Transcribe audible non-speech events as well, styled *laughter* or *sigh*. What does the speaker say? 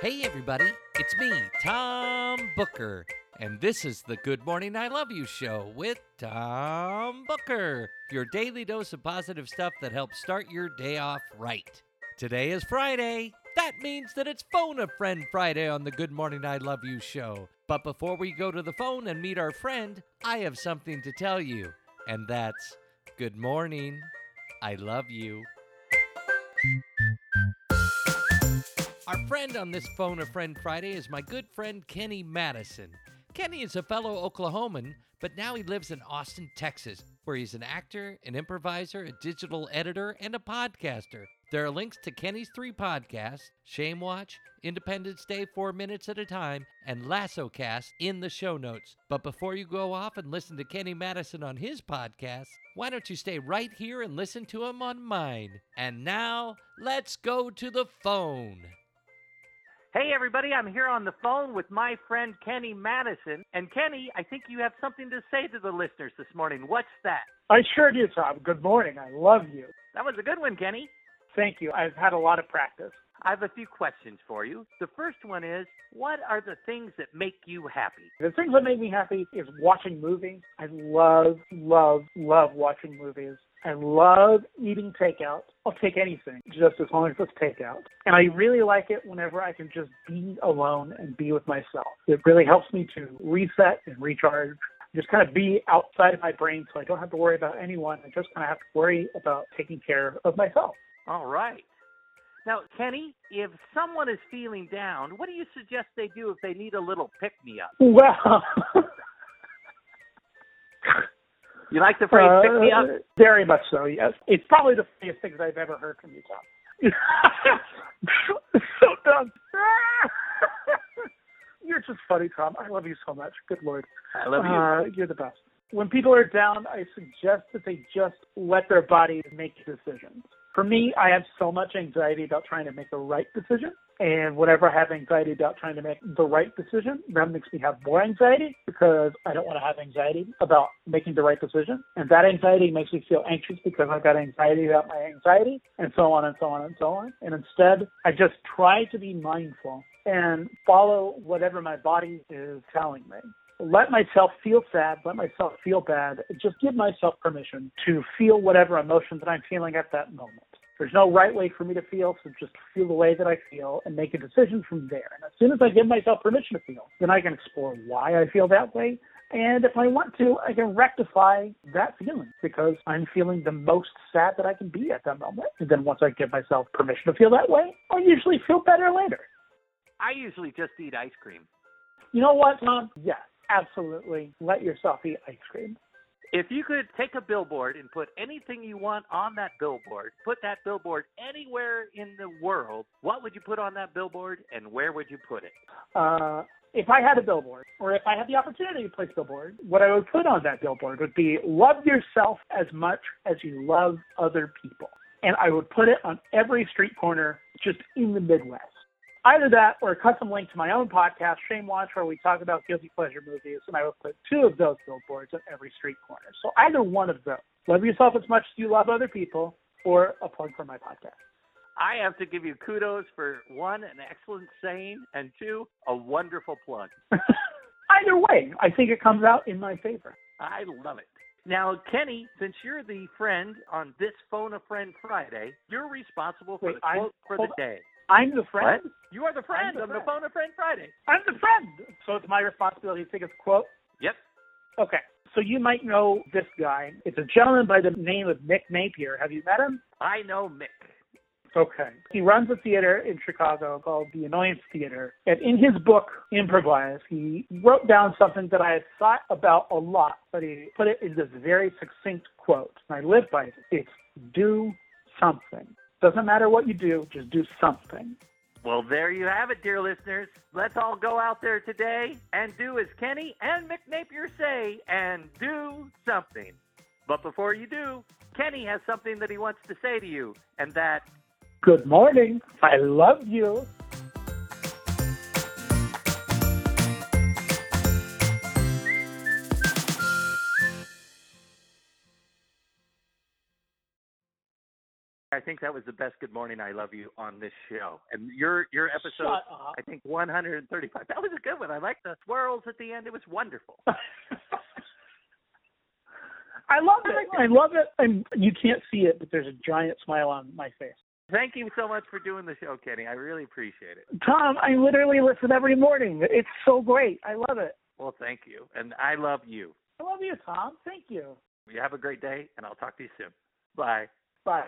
Hey, everybody, it's me, Tom Booker, and this is the Good Morning I Love You show with Tom Booker, your daily dose of positive stuff that helps start your day off right. Today is Friday. That means that it's Phone a Friend Friday on the Good Morning I Love You show. But before we go to the phone and meet our friend, I have something to tell you, and that's Good morning. I love you. Our friend on this Phone a Friend Friday is my good friend Kenny Madison. Kenny is a fellow Oklahoman, but now he lives in Austin, Texas, where he's an actor, an improviser, a digital editor, and a podcaster. There are links to Kenny's three podcasts Shame Watch, Independence Day 4 Minutes at a Time, and Lasso Cast in the show notes. But before you go off and listen to Kenny Madison on his podcast, why don't you stay right here and listen to him on mine? And now, let's go to the phone. Hey, everybody, I'm here on the phone with my friend Kenny Madison. And Kenny, I think you have something to say to the listeners this morning. What's that? I sure do, Tom. Good morning. I love you. That was a good one, Kenny. Thank you. I've had a lot of practice. I have a few questions for you. The first one is What are the things that make you happy? The things that make me happy is watching movies. I love, love, love watching movies. I love eating takeout. I'll take anything, just as long as it's takeout. And I really like it whenever I can just be alone and be with myself. It really helps me to reset and recharge. Just kind of be outside of my brain so I don't have to worry about anyone. I just kind of have to worry about taking care of myself. All right. Now, Kenny, if someone is feeling down, what do you suggest they do if they need a little pick me up? Well, *laughs* You like the phrase pick me up? Uh, Very much so, yes. It's probably the funniest thing I've ever heard from you, Tom. *laughs* so dumb. *laughs* You're just funny, Tom. I love you so much. Good Lord. I love you. Uh, you're the best. When people are down, I suggest that they just let their bodies make decisions. For me, I have so much anxiety about trying to make the right decision. And whenever I have anxiety about trying to make the right decision, that makes me have more anxiety because I don't want to have anxiety about making the right decision. And that anxiety makes me feel anxious because I've got anxiety about my anxiety and so on and so on and so on. And instead, I just try to be mindful and follow whatever my body is telling me let myself feel sad, let myself feel bad, just give myself permission to feel whatever emotion that I'm feeling at that moment. There's no right way for me to feel, so just feel the way that I feel and make a decision from there. And as soon as I give myself permission to feel, then I can explore why I feel that way. And if I want to, I can rectify that feeling because I'm feeling the most sad that I can be at that moment. And then once I give myself permission to feel that way, I'll usually feel better later. I usually just eat ice cream. You know what, Tom? Yes, absolutely. Let yourself eat ice cream. If you could take a billboard and put anything you want on that billboard, put that billboard anywhere in the world, what would you put on that billboard and where would you put it? Uh, if I had a billboard, or if I had the opportunity to place a billboard, what I would put on that billboard would be love yourself as much as you love other people. And I would put it on every street corner just in the Midwest. Either that or a custom link to my own podcast, Shame Watch, where we talk about guilty pleasure movies, and I will put two of those billboards on every street corner. So either one of those. Love yourself as much as you love other people, or a plug for my podcast. I have to give you kudos for one, an excellent saying, and two, a wonderful plug. *laughs* Either way, I think it comes out in my favor. I love it. Now, Kenny, since you're the friend on this Phone a Friend Friday, you're responsible for Wait, the I'm- quote for the day. I'm the friend. What? You are the friend the on the. Phone a Friend Friday. I'm the friend. So it's my responsibility to take his quote. Yep. Okay. So you might know this guy. It's a gentleman by the name of Mick Napier. Have you met him? I know Mick. Okay. He runs a theater in Chicago called the Annoyance Theater. And in his book, Improvise, he wrote down something that I had thought about a lot, but he put it in this very succinct quote. And I live by it. It's do something. Doesn't matter what you do, just do something. Well, there you have it, dear listeners. Let's all go out there today and do as Kenny and Mick Napier say and do something. But before you do, Kenny has something that he wants to say to you, and that Good morning. I love you. I think that was the best Good Morning I Love You on this show. And your your episode, Shut up. I think 135. That was a good one. I like the swirls at the end. It was wonderful. *laughs* I love it. I love it. And you can't see it, but there's a giant smile on my face. Thank you so much for doing the show, Kenny. I really appreciate it. Tom, I literally listen every morning. It's so great. I love it. Well, thank you. And I love you. I love you, Tom. Thank you. You have a great day, and I'll talk to you soon. Bye. Bye.